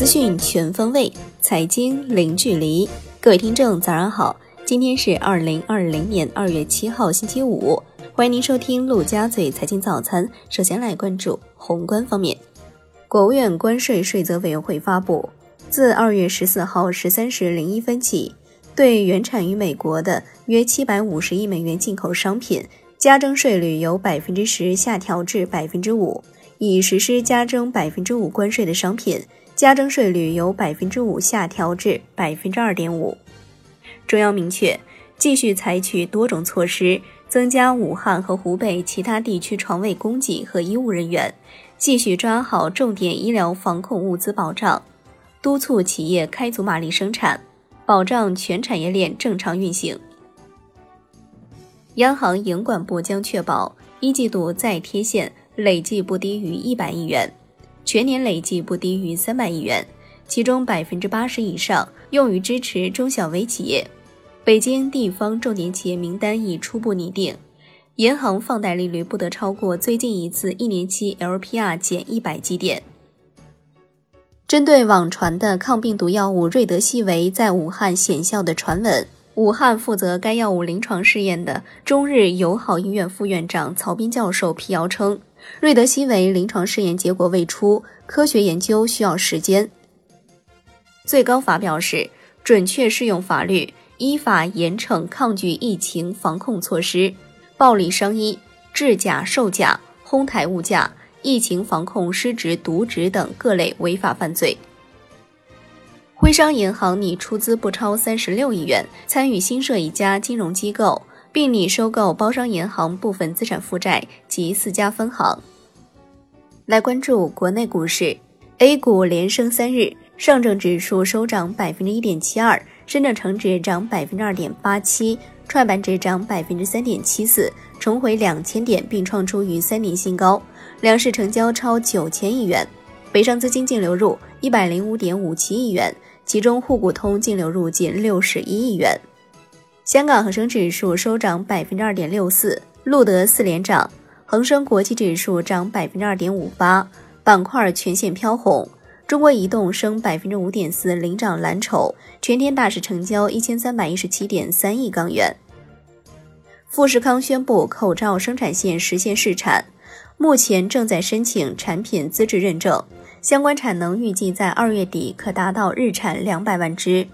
资讯全方位，财经零距离。各位听众，早上好！今天是二零二零年二月七号，星期五。欢迎您收听陆家嘴财经早餐。首先来关注宏观方面，国务院关税税则委员会发布，自二月十四号十三时零一分起，对原产于美国的约七百五十亿美元进口商品，加征税率由百分之十下调至百分之五。已实施加征百分之五关税的商品，加征税率由百分之五下调至百分之二点五。中央明确，继续采取多种措施，增加武汉和湖北其他地区床位供给和医务人员，继续抓好重点医疗防控物资保障，督促企业开足马力生产，保障全产业链正常运行。央行营管部将确保一季度再贴现。累计不低于一百亿元，全年累计不低于三百亿元，其中百分之八十以上用于支持中小微企业。北京地方重点企业名单已初步拟定，银行放贷利率不得超过最近一次一年期 LPR 减一百基点。针对网传的抗病毒药物瑞德西韦在武汉显效的传闻。武汉负责该药物临床试验的中日友好医院副院长曹斌教授辟谣称，瑞德西韦临床试验结果未出，科学研究需要时间。最高法表示，准确适用法律，依法严惩抗拒疫情防控措施、暴力伤医、制假售假、哄抬物价、疫情防控失职渎职等各类违法犯罪。徽商银行拟出资不超三十六亿元，参与新设一家金融机构，并拟收购包商银行部分资产负债及四家分行。来关注国内股市，A 股连升三日，上证指数收涨百分之一点七二，深证成指涨百分之二点八七，创业板指涨百分之三点七四，重回两千点，并创出逾三年新高。两市成交超九千亿元，北上资金净流入一百零五点五七亿元。其中沪股通净流入近六十一亿元。香港恒生指数收涨百分之二点六四，录得四连涨。恒生国际指数涨百分之二点五八，板块全线飘红。中国移动升百分之五点四，领涨蓝筹。全天大市成交一千三百一十七点三亿港元。富士康宣布口罩生产线实现试产，目前正在申请产品资质认证。相关产能预计在二月底可达到日产两百万只。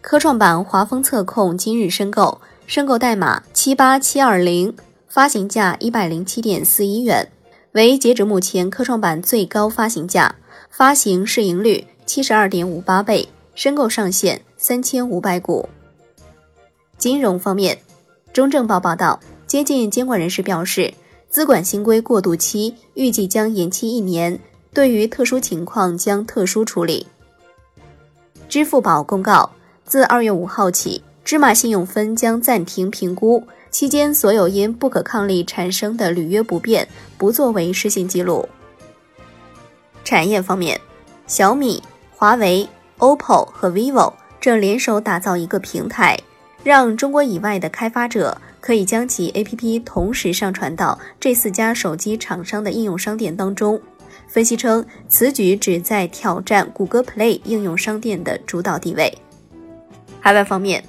科创板华丰测控今日申购，申购代码七八七二零，发行价一百零七点四一元，为截止目前科创板最高发行价，发行市盈率七十二点五八倍，申购上限三千五百股。金融方面，中证报报道，接近监管人士表示，资管新规过渡期预计将延期一年。对于特殊情况将特殊处理。支付宝公告，自二月五号起，芝麻信用分将暂停评估，期间所有因不可抗力产生的履约不便不作为失信记录。产业方面，小米、华为、OPPO 和 vivo 正联手打造一个平台，让中国以外的开发者可以将其 APP 同时上传到这四家手机厂商的应用商店当中。分析称，此举旨在挑战谷歌 Play 应用商店的主导地位。海外方面，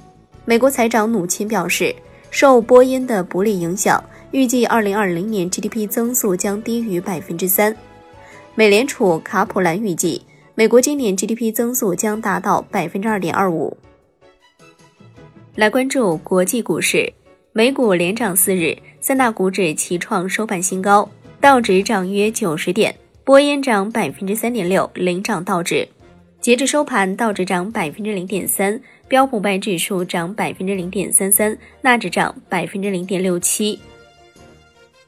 美国财长努钦表示，受波音的不利影响，预计2020年 GDP 增速将低于百分之三。美联储卡普兰预计，美国今年 GDP 增速将达到百分之二点二五。来关注国际股市，美股连涨四日，三大股指齐创收盘新高，道指涨约九十点。波音涨百分之三点六，领涨道指。截至收盘，道指涨百分之零点三，标普百指数涨百分之零点三三，纳指涨百分之零点六七。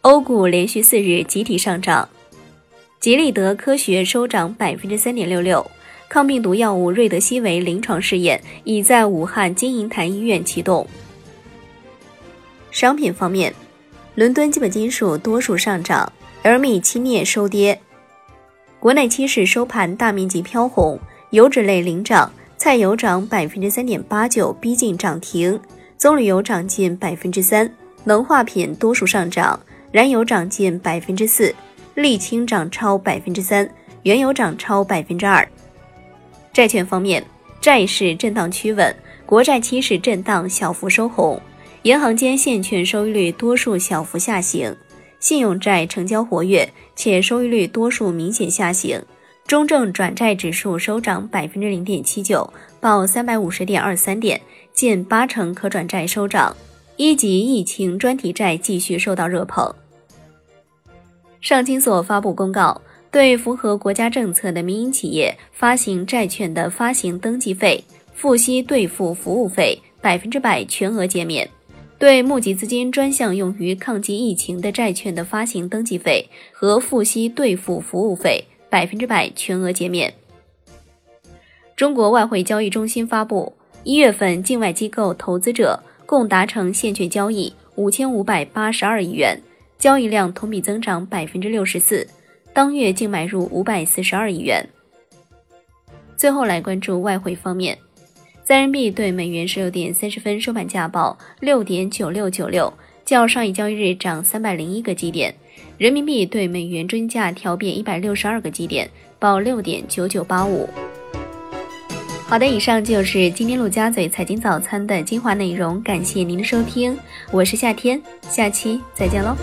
欧股连续四日集体上涨，吉利德科学收涨百分之三点六六。抗病毒药物瑞德西韦临床试验已在武汉金银潭医院启动。商品方面，伦敦基本金属多数上涨，而米期镍收跌。国内期市收盘大面积飘红，油脂类领涨，菜油涨百分之三点八九，逼近涨停；棕榈油涨近百分之三，能化品多数上涨，燃油涨近百分之四，沥青涨超百分之三，原油涨超百分之二。债券方面，债市震荡趋稳，国债期市震荡小幅收红，银行间现券收益率多数小幅下行，信用债成交活跃，且收益率多数明显下行。中证转债指数收涨百分之零点七九，报三百五十点二三点，近八成可转债收涨。一级疫情专题债继续受到热捧。上清所发布公告，对符合国家政策的民营企业发行债券的发行登记费、付息兑付服务费百分之百全额减免；对募集资金专项用于抗击疫情的债券的发行登记费和付息兑付服务费。百分之百全额减免。中国外汇交易中心发布，一月份境外机构投资者共达成现券交易五千五百八十二亿元，交易量同比增长百分之六十四，当月净买入五百四十二亿元。最后来关注外汇方面，三人民币对美元十六点三十分收盘价报六点九六九六，较上一交易日涨三百零一个基点。人民币对美元均价调变一百六十二个基点，报六点九九八五。好的，以上就是今天陆家嘴财经早餐的精华内容，感谢您的收听，我是夏天，下期再见喽。